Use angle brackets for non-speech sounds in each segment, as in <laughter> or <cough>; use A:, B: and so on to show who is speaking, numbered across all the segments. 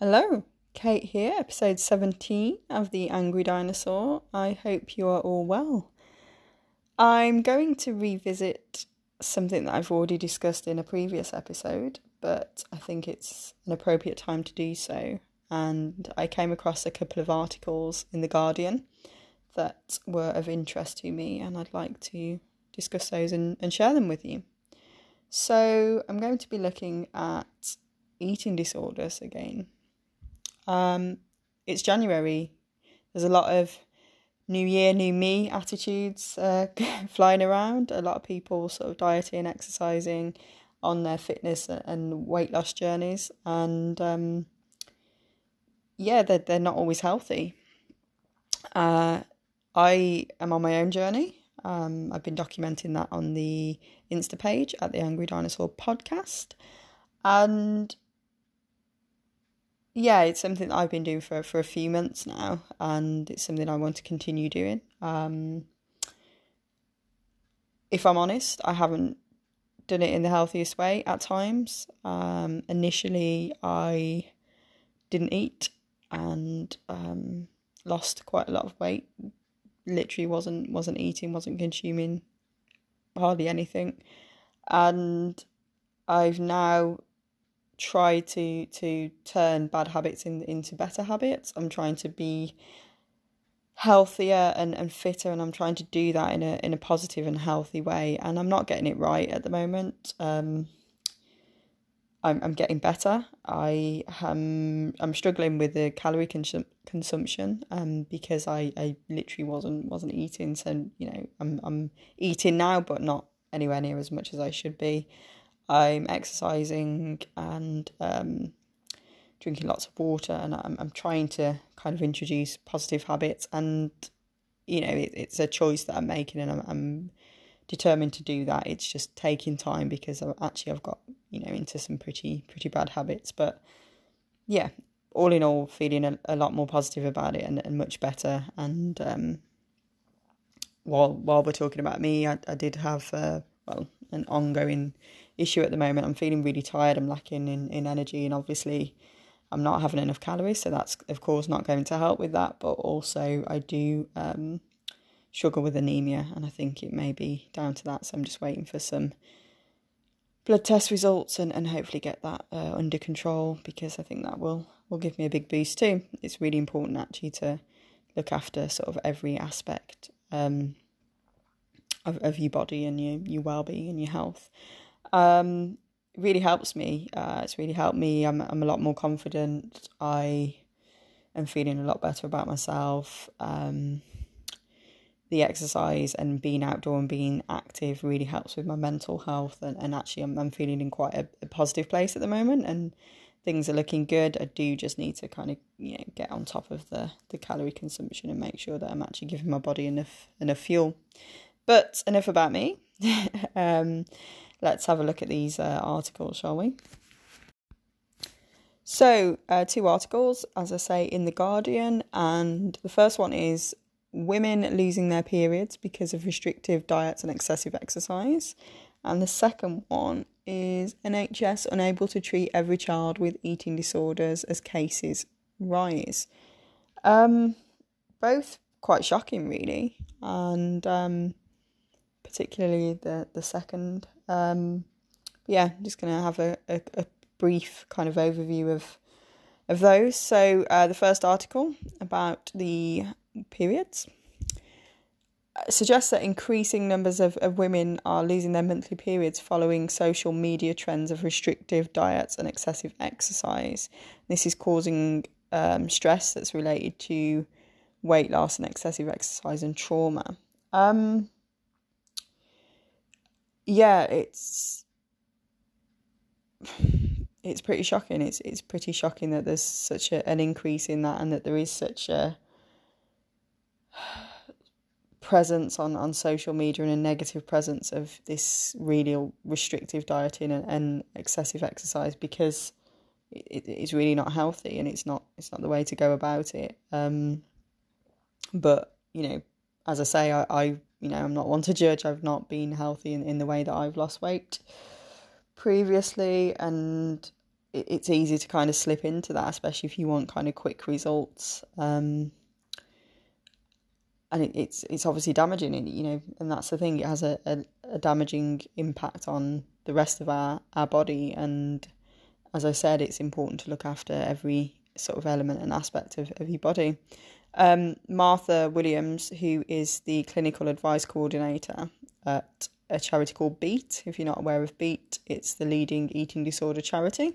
A: Hello, Kate here, episode 17 of The Angry Dinosaur. I hope you are all well. I'm going to revisit something that I've already discussed in a previous episode, but I think it's an appropriate time to do so. And I came across a couple of articles in The Guardian that were of interest to me, and I'd like to discuss those and, and share them with you. So, I'm going to be looking at eating disorders again um, it's January. There's a lot of new year, new me attitudes uh, <laughs> flying around. A lot of people sort of dieting, and exercising on their fitness and weight loss journeys. And um, yeah, they're, they're not always healthy. Uh, I am on my own journey. Um, I've been documenting that on the Insta page at the Angry Dinosaur podcast. And yeah, it's something that I've been doing for, for a few months now, and it's something I want to continue doing. Um, if I'm honest, I haven't done it in the healthiest way at times. Um, initially, I didn't eat and um, lost quite a lot of weight. Literally, wasn't wasn't eating, wasn't consuming hardly anything, and I've now try to to turn bad habits in, into better habits. I'm trying to be healthier and, and fitter and I'm trying to do that in a in a positive and healthy way and I'm not getting it right at the moment. Um I'm I'm getting better. I am I'm struggling with the calorie consum- consumption um because I, I literally wasn't wasn't eating so you know I'm I'm eating now but not anywhere near as much as I should be. I'm exercising and um, drinking lots of water, and I'm I'm trying to kind of introduce positive habits. And you know, it, it's a choice that I'm making, and I'm, I'm determined to do that. It's just taking time because i actually I've got you know into some pretty pretty bad habits, but yeah, all in all, feeling a, a lot more positive about it and, and much better. And um, while while we're talking about me, I, I did have uh, well an ongoing issue at the moment. I'm feeling really tired. I'm lacking in, in energy, and obviously, I'm not having enough calories. So that's of course not going to help with that. But also, I do um, struggle with anemia, and I think it may be down to that. So I'm just waiting for some blood test results and, and hopefully get that uh, under control because I think that will will give me a big boost too. It's really important actually to look after sort of every aspect um, of, of your body and your, your well-being and your health um, really helps me. Uh, it's really helped me. I'm I'm a lot more confident. I am feeling a lot better about myself. Um, the exercise and being outdoor and being active really helps with my mental health and, and actually I'm, I'm feeling in quite a, a positive place at the moment and things are looking good. I do just need to kind of you know get on top of the the calorie consumption and make sure that I'm actually giving my body enough enough fuel. But enough about me. <laughs> um, let's have a look at these uh, articles, shall we? So, uh, two articles, as I say, in The Guardian, and the first one is Women Losing Their Periods Because of Restrictive Diets and Excessive Exercise. And the second one is NHS unable to treat every child with eating disorders as cases rise. Um, both quite shocking, really, and um, particularly the the second um, yeah, I'm just going to have a, a, a, brief kind of overview of of those. So uh, the first article about the periods uh, suggests that increasing numbers of, of women are losing their monthly periods following social media trends of restrictive diets and excessive exercise. This is causing um, stress that's related to weight loss and excessive exercise and trauma. Um, yeah, it's it's pretty shocking. It's it's pretty shocking that there's such a, an increase in that, and that there is such a presence on, on social media and a negative presence of this really restrictive dieting and, and excessive exercise because it, it's really not healthy and it's not it's not the way to go about it. Um, but you know, as I say, I, I you know, I'm not one to judge. I've not been healthy in, in the way that I've lost weight previously, and it's easy to kind of slip into that, especially if you want kind of quick results. Um, and it, it's it's obviously damaging, and you know, and that's the thing. It has a, a, a damaging impact on the rest of our, our body. And as I said, it's important to look after every sort of element and aspect of, of your body. Um, Martha Williams, who is the clinical advice coordinator at a charity called Beat. If you're not aware of Beat, it's the leading eating disorder charity.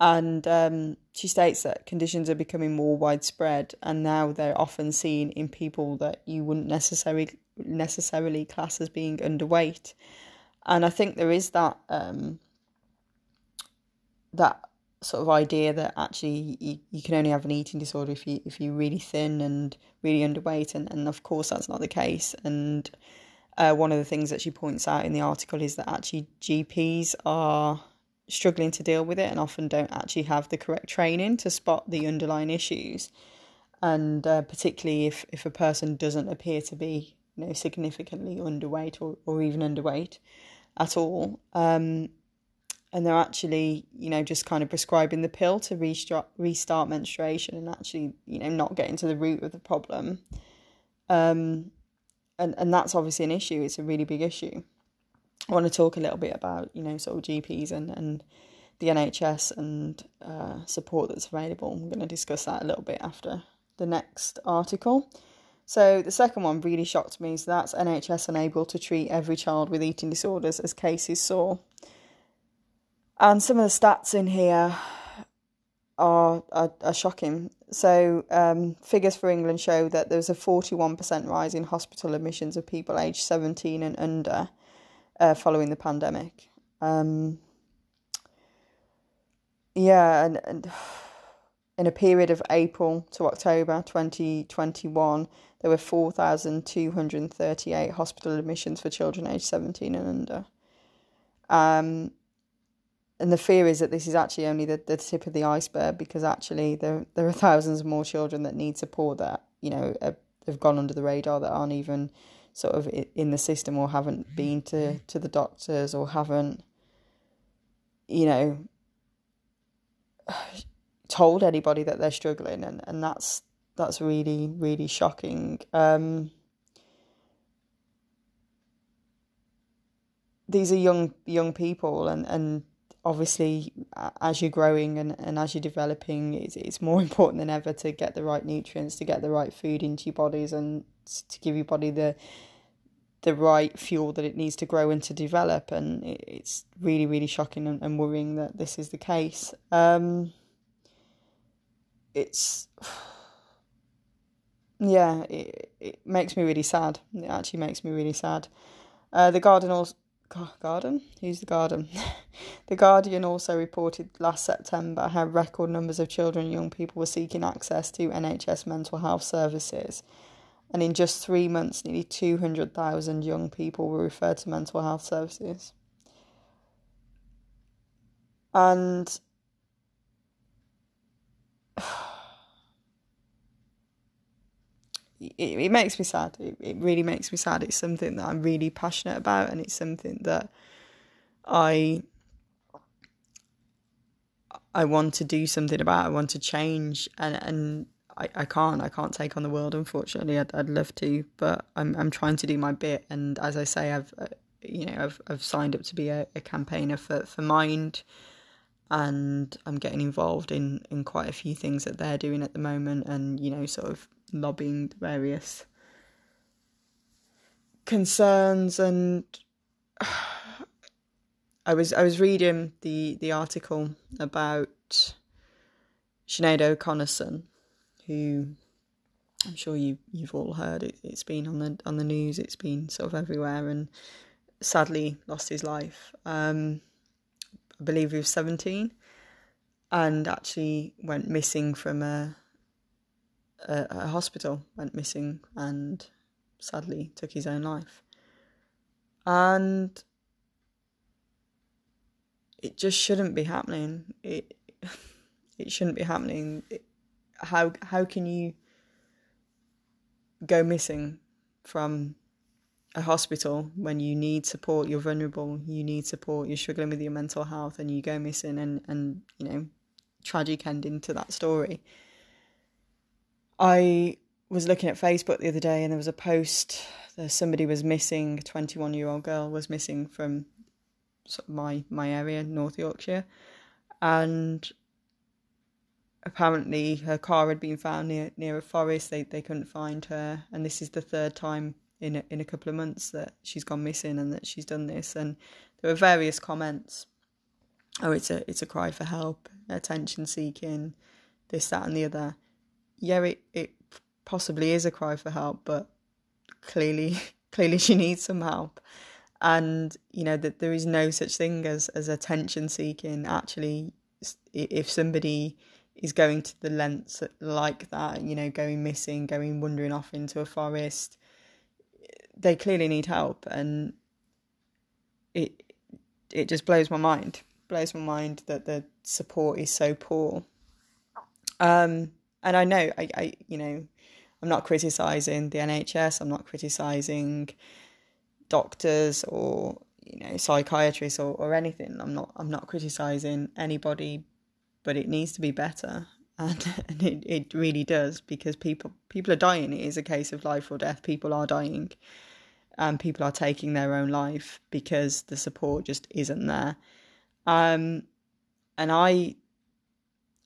A: And um, she states that conditions are becoming more widespread, and now they're often seen in people that you wouldn't necessarily necessarily class as being underweight. And I think there is that um, that sort of idea that actually you, you can only have an eating disorder if you if you're really thin and really underweight, and, and of course that's not the case. And uh, one of the things that she points out in the article is that actually GPs are struggling to deal with it and often don't actually have the correct training to spot the underlying issues. And uh, particularly if, if a person doesn't appear to be you know significantly underweight or, or even underweight at all, um, and they're actually you know just kind of prescribing the pill to restart restart menstruation and actually you know not getting to the root of the problem. Um, and and that's obviously an issue. It's a really big issue. I want to talk a little bit about you know sort of GPs and and the NHS and uh, support that's available. I'm going to discuss that a little bit after the next article. So the second one really shocked me. So that's NHS unable to treat every child with eating disorders as cases soar. And some of the stats in here are, are, are shocking. So, um, figures for England show that there was a 41% rise in hospital admissions of people aged 17 and under uh, following the pandemic. Um, yeah, and, and in a period of April to October 2021, there were 4,238 hospital admissions for children aged 17 and under. Um, and the fear is that this is actually only the, the tip of the iceberg because actually there there are thousands more children that need support that you know are, have gone under the radar that aren't even sort of in the system or haven't been to, to the doctors or haven't you know <sighs> told anybody that they're struggling. And, and that's that's really really shocking. Um, these are young young people and and obviously as you're growing and, and as you're developing it's, it's more <laughs> important than ever to get the right nutrients to get the right food into your bodies and to give your body the the right fuel that it needs to grow and to develop. And it, it's really really shocking and, and, worrying that this is the case. Um, it's <sighs> yeah it, it makes me really sad. It actually makes me really sad. Uh, the garden also Garden? Who's the Garden? <laughs> the Guardian also reported last September how record numbers of children and young people were seeking access to NHS mental health services. And in just three months, nearly 200,000 young people were referred to mental health services. And it, it makes me sad. It, it really makes me sad. It's something that I'm really passionate about, and it's something that I I want to do something about. I want to change, and and I, I can't. I can't take on the world. Unfortunately, I'd I'd love to, but I'm I'm trying to do my bit. And as I say, I've uh, you know I've I've signed up to be a, a campaigner for for Mind and I'm getting involved in in quite a few things that they're doing at the moment, and you know, sort of lobbying various concerns and <sighs> I was I was reading the the article about Sinead O'Connor's son, who I'm sure you you've all heard it. It's been on the on the news. It's been sort of everywhere, and sadly lost his life. Um, I believe he was 17, and actually went missing from a a, hospital, went missing, and sadly took his own life. And it just shouldn't be happening. It <laughs> it shouldn't be happening. It, how how can you go missing from a hospital when you need support, you're vulnerable, you need support, you're struggling with your mental health, and you go missing, and and you know, tragic ending to that story. I was looking at Facebook the other day, and there was a post that somebody was missing. A 21 year old girl was missing from sort of my my area, North Yorkshire, and apparently her car had been found near near a forest. They they couldn't find her, and this is the third time in a, in a couple of months that she's gone missing and that she's done this. And there were various comments. Oh, it's a it's a cry for help, attention seeking, this that and the other. Yeah, it it possibly is a cry for help, but clearly <laughs> clearly she needs some help. And you know that there is no such thing as as attention seeking. Actually, if somebody is going to the lengths like that, you know, going missing, going wandering off into a forest, they clearly need help, and it it just blows my mind. Blows my mind that the support is so poor. Um, and I know, I, I, you know, I'm not criticizing the NHS. I'm not criticizing doctors or you know psychiatrists or, or anything. I'm not. I'm not criticizing anybody, but it needs to be better, <laughs> and, and it it really does because people people are dying. It is a case of life or death. People are dying, and people are taking their own life because the support just isn't there. Um, and I,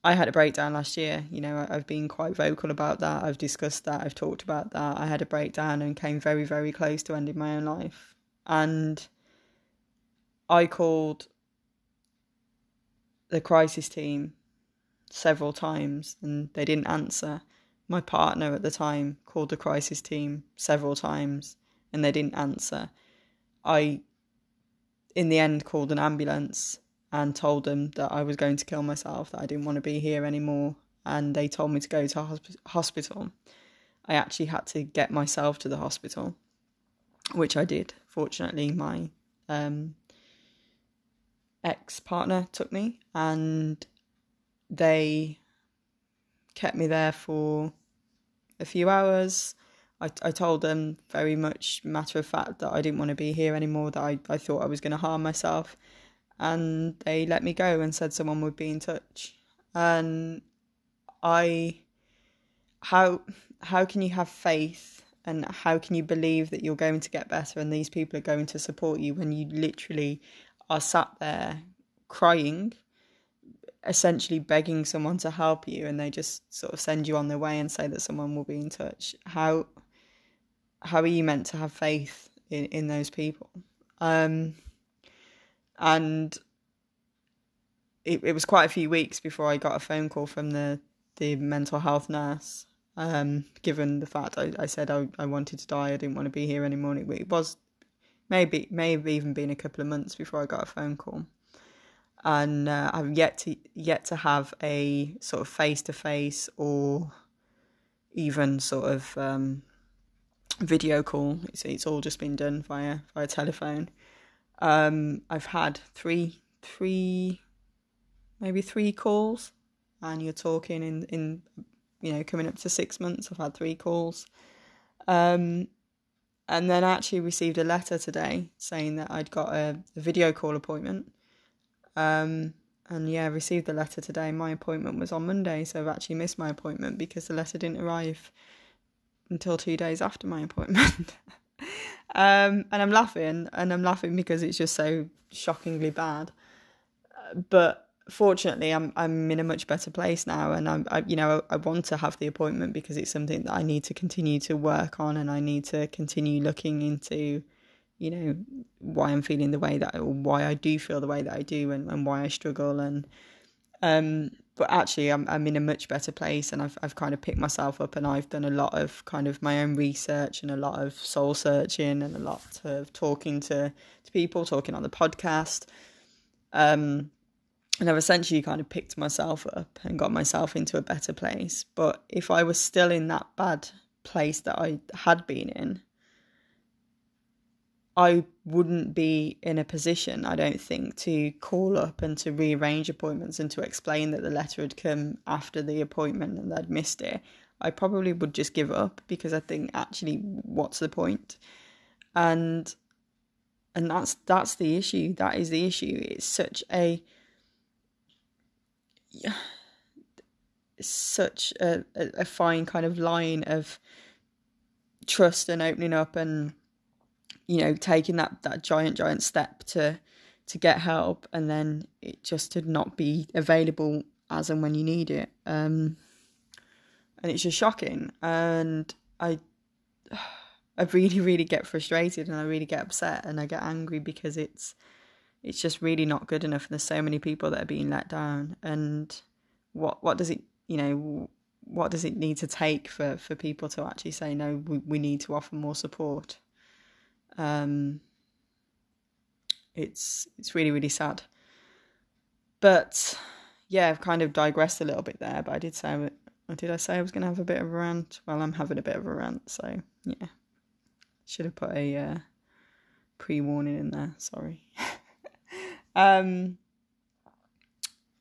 A: I had a breakdown last year. You know, I've been quite vocal about that. I've discussed that. I've talked about that. I had a breakdown and came very, very close to ending my own life. And I called the crisis team several times and they didn't answer. My partner at the time called the crisis team several times and they didn't answer. I, in the end, called an ambulance and told them that I was going to kill myself, that I didn't want to be here anymore, and they told me to go to hosp- hospital. I actually had to get myself to the hospital, which I did. Fortunately, my um, ex partner took me, and they kept me there for a few hours. I, I told them very much matter of fact that I didn't want to be here anymore, that I, I thought I was going to harm myself. And they let me go and said someone would be in touch. And I, how, how can you have faith and how can you believe that you're going to get better and these people are going to support you when you literally are sat there crying essentially begging someone to help you and they just sort of send you on their way and say that someone will be in touch how how are you meant to have faith in, in those people? Um, and it, it was quite a few weeks before I got a phone call from the, the mental health nurse. Um, given the fact I, I said I, I wanted to die, I didn't want to be here anymore. It, it was maybe maybe even been a couple of months before I got a phone call, and uh, I've yet to yet to have a sort of face to face or even sort of um, video call. It's it's all just been done via via telephone. Um, I've had three three maybe three calls, and you're talking in in you know coming up to six months. I've had three calls. Um, and then I actually received a letter today saying that I'd got a, a video call appointment. Um, and yeah, I received the letter today. My appointment was on Monday, so I've actually missed my appointment because the letter didn't arrive until two days after my appointment. <laughs> um, and I'm laughing, and I'm laughing because it's just so shockingly bad. But fortunately, I'm I'm in a much better place now, and I'm I, you know I, want to have the appointment because it's something that I need to continue to work on, and I need to continue looking into, you know, why I'm feeling the way that, or why I do feel the way that I do, and, and why I struggle, and um, but actually I'm I'm in a much better place and I've I've kind of picked myself up and I've done a lot of kind of my own research and a lot of soul searching and a lot of talking to, to people, talking on the podcast. Um and I've essentially kind of picked myself up and got myself into a better place. But if I was still in that bad place that I had been in, I wouldn't be in a position, I don't think, to call up and to rearrange appointments and to explain that the letter had come after the appointment and I'd missed it. I probably would just give up because I think actually, what's the point? and and that's that's the issue. That is the issue. It's such a such a, a fine kind of line of trust and opening up and you know taking that that giant giant step to to get help and then it just to not be available as and when you need it. Um and it's just shocking. And i <sighs> i really really get frustrated and i really get upset and i get angry because it's it's just really not good enough and there's so many people that are being let down. And what what does it you know what does it need to take for for people to actually say no we, we need to offer more support um it's it's really really sad. But yeah i've kind of digressed a little bit there but i did say or did i say i was going to have a bit of a rant? Well i'm having a bit of a rant so yeah. Should have put a uh, pre-warning in there sorry. <laughs> Um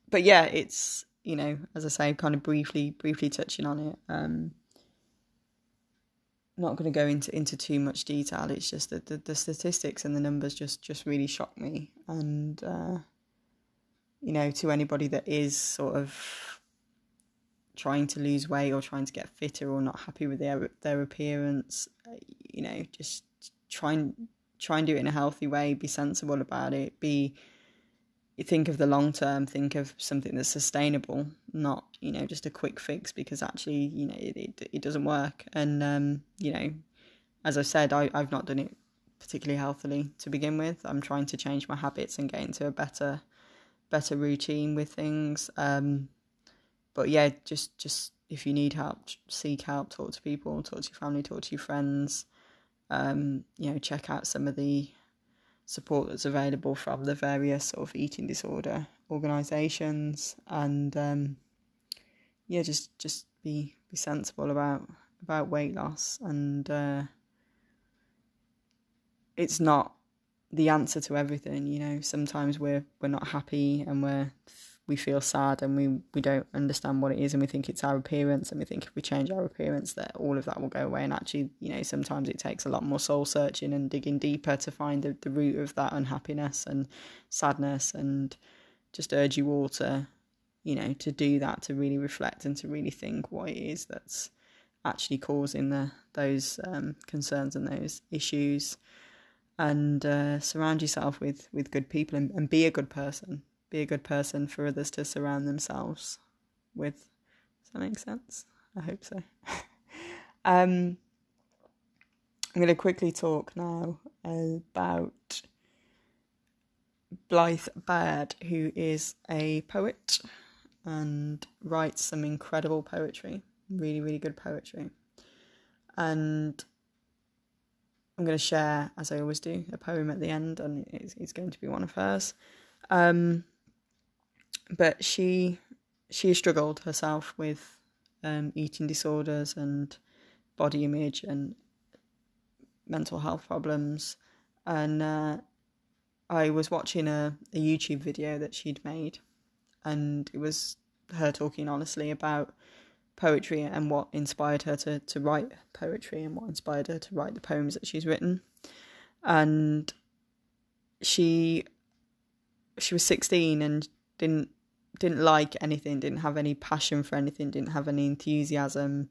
A: but yeah it's you know, as I say, kind of briefly briefly touching on it. Um, not going to go into into too much detail. It's just that the, the statistics and the numbers just just really shock me, and uh, you know, to anybody that is sort of trying to lose weight or trying to get fitter or not happy with their their appearance, you know, just try and try and do it in a healthy way. Be sensible about it. Be you think of the long term, think of something that's sustainable, not you know just a quick fix because actually you know it it, it doesn't work. And um, you know, as I said, I I've not done it particularly healthily to begin with. I'm trying to change my habits and get into a better better routine with things. Um, but yeah, just just if you need help, seek help, talk to people, talk to your family, talk to your friends. Um, you know, check out some of the support that's available from the various sort of eating disorder organisations and um, yeah just just be be sensible about about weight loss and uh, it's not the answer to everything you know. Sometimes we're we're not happy and we're we feel sad and we, we don't understand what it is and we think it's our appearance and we think if we change our appearance that all of that will go away. And actually you know sometimes it takes a lot more soul searching and digging deeper to find the, the root of that unhappiness and sadness and just urge you all to you know to do that to really reflect and to really think what it is that's actually causing the those um, concerns and those issues. And uh, surround yourself with with good people and, and be a good person be a good person for others to surround themselves with. Does that make sense? I hope so. <laughs> um, I'm going to quickly talk now about Blythe Baird, who is a poet and writes some incredible poetry, really, really good poetry. And I'm going to share, as I always do, a poem at the end, and it's, it's going to be one of hers. Um, but she she struggled herself with um, eating disorders and body image and mental health problems, and uh, I was watching a, a YouTube video that she'd made, and it was her talking honestly about poetry and what inspired her to, to write poetry and what inspired her to write the poems that she's written. And she she was 16 and didn't didn't like anything, didn't have any passion for anything, didn't have any enthusiasm.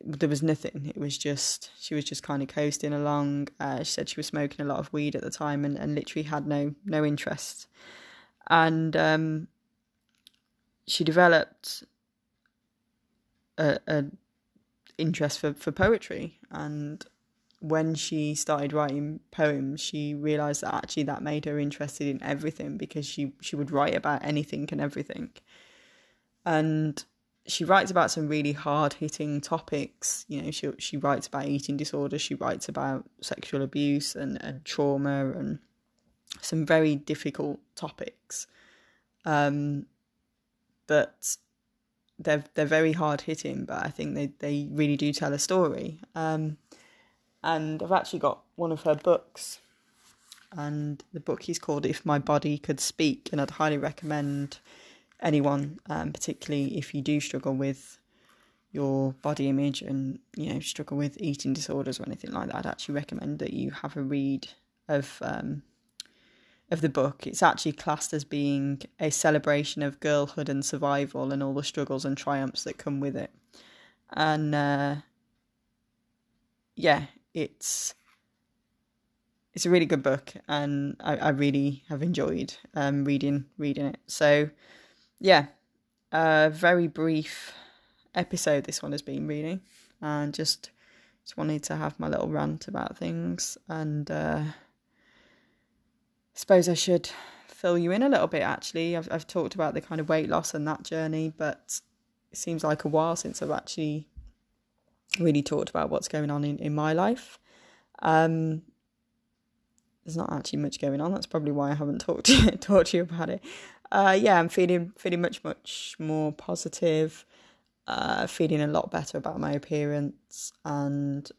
A: There was nothing. It was just she was just kind of coasting along. Uh, she said she was smoking a lot of weed at the time and, and literally had no no interest. And um, she developed a, a interest for, for poetry and when she started writing poems, she realized that actually that made her interested in everything because she she would write about anything and everything. And she writes about some really hard hitting topics. You know, she she writes about eating disorders, she writes about sexual abuse and, and trauma and some very difficult topics. Um, but they're they're very hard hitting, but I think they, they really do tell a story. Um, and I've actually got one of her books, and the book is called "If My Body Could Speak," and I'd highly recommend anyone, um, particularly if you do struggle with your body image and you know struggle with eating disorders or anything like that, I'd actually recommend that you have a read of um, of the book. It's actually classed as being a celebration of girlhood and survival and all the struggles and triumphs that come with it. And uh, yeah, it's it's a really good book, and I, I really have enjoyed um, reading reading it. So yeah, a very brief episode this one has been reading, and just just wanted to have my little rant about things and. Uh, suppose I should fill you in a little bit actually. I've I've talked about the kind of weight loss and that journey, but it seems like a while since I've actually really talked about what's going on in, in my life. Um there's not actually much going on. That's probably why I haven't talked <laughs> to, talked to you about it. Uh, yeah, I'm feeling feeling much much more positive. Uh, feeling a lot better about my appearance and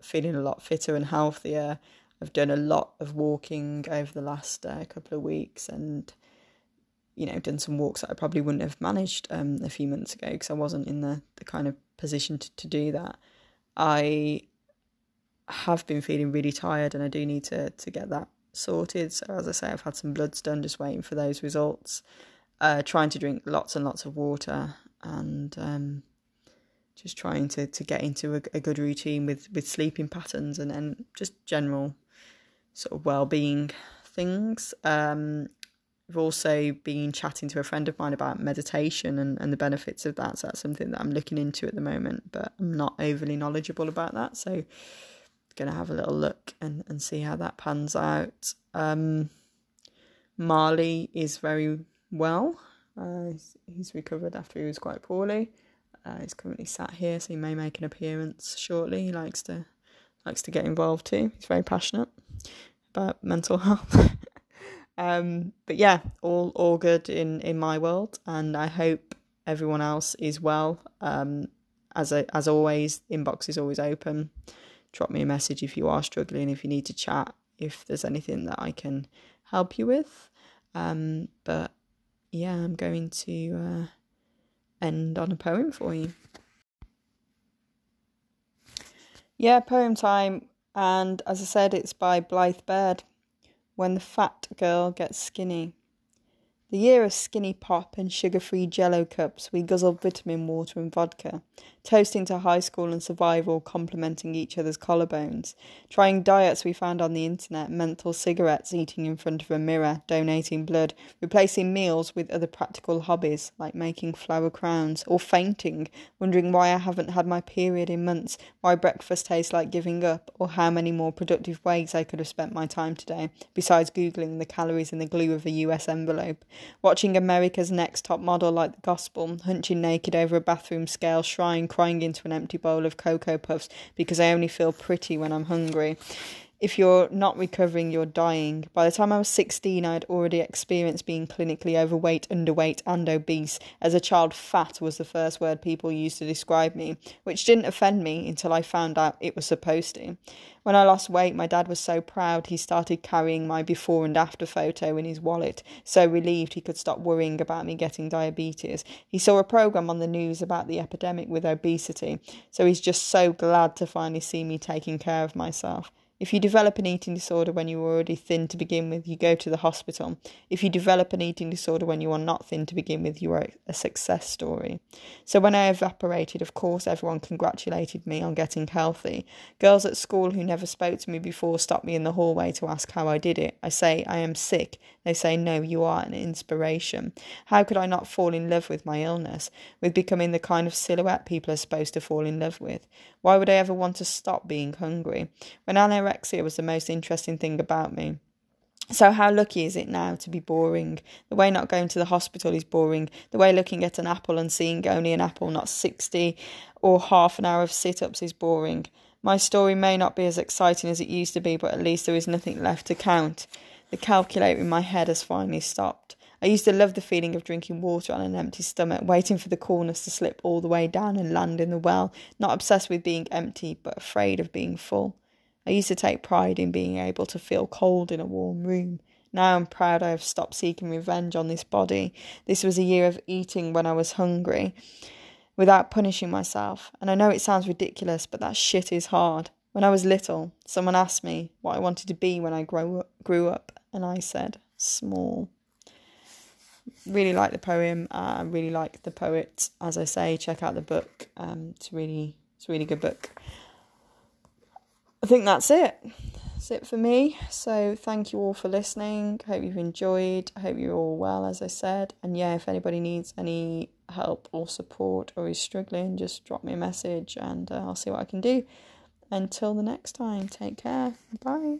A: feeling a lot fitter and healthier. I've done a lot of walking over the last uh, couple of weeks and you know done some walks that I probably wouldn't have managed um, a few months ago because I wasn't in the, the kind of position to, to do that. I have been feeling really tired and I do need to to get that sorted. So as I say, I've had some bloods done, just waiting for those results. Uh, trying to drink lots and lots of water and um, just trying to, to get into a, a good routine with, with sleeping patterns and, and just general sort of well-being things. Um, I've also been chatting to a friend of mine about meditation and, and the benefits of that. So that's something that I'm looking into at the moment, but I'm not overly knowledgeable about that. So going to have a little look and, and see how that pans out. Um, Marley is very well. Uh, he's, recovered after he was quite poorly. Uh, he's currently sat here, so he may make an appearance shortly. He likes to likes to get involved too. He's very passionate about mental <laughs> health. Um, but yeah, all all good in in my world, and I hope everyone else is well. Um, as a, as always, inbox is always open. Drop me a message if you are struggling, if you need to chat, if there's anything that I can help you with. Um, but yeah, I'm going to uh, end on a poem for you. Yeah, poem time. And as I said, it's by Blythe Baird. When the fat girl gets skinny. The year of skinny pop and sugar free jello cups, we guzzled vitamin water and vodka, toasting to high school and survival, complimenting each other's collarbones, trying diets we found on the internet, menthol cigarettes, eating in front of a mirror, donating blood, replacing meals with other practical hobbies like making flower crowns, or fainting, wondering why I haven't had my period in months, why breakfast tastes like giving up, or how many more productive ways I could have spent my time today, besides Googling the calories in the glue of a US envelope watching America's Next Top Model like the gospel, hunching naked over a bathroom scale shrine, crying into an empty bowl of Cocoa Puffs because I only feel pretty when I'm hungry. If you're not recovering, you're dying. By the time I was 16, I had already experienced being clinically overweight, underweight, and obese. As a child, fat was the first word people used to describe me, which didn't offend me until I found out it was supposed to. When I lost weight, my dad was so proud he started carrying my before and after photo in his wallet, so relieved he could stop worrying about me getting diabetes. He saw a program on the news about the epidemic with obesity, so he's just so glad to finally see me taking care of myself. If you develop an eating disorder when you were already thin to begin with, you go to the hospital. If you develop an eating disorder when you are not thin to begin with, you are a success story. So when I evaporated, of course, everyone congratulated me on getting healthy. Girls at school who never spoke to me before stopped me in the hallway to ask how I did it. I say, I am sick. They say, No, you are an inspiration. How could I not fall in love with my illness, with becoming the kind of silhouette people are supposed to fall in love with? Why would I ever want to stop being hungry? When anorexia was the most interesting thing about me. So, how lucky is it now to be boring? The way not going to the hospital is boring. The way looking at an apple and seeing only an apple, not 60 or half an hour of sit ups, is boring. My story may not be as exciting as it used to be, but at least there is nothing left to count. The calculator in my head has finally stopped. I used to love the feeling of drinking water on an empty stomach, waiting for the coolness to slip all the way down and land in the well, not obsessed with being empty, but afraid of being full. I used to take pride in being able to feel cold in a warm room. Now I'm proud I have stopped seeking revenge on this body. This was a year of eating when I was hungry. without punishing myself. And I know it sounds ridiculous, but that shit is hard. When I was little, someone asked me what I wanted to be when I grow up, grew up, and I said small. Really like the poem. I uh, really like the poet. As I say, check out the book. Um, it's really, it's a really good book. I think that's it. That's it for me. So thank you all for listening. Hope you've enjoyed. I hope you're all well, as I said. And yeah, if anybody needs any help or support or is struggling, just drop me a message and uh, I'll see what I can do. Until the next time, take care. Bye.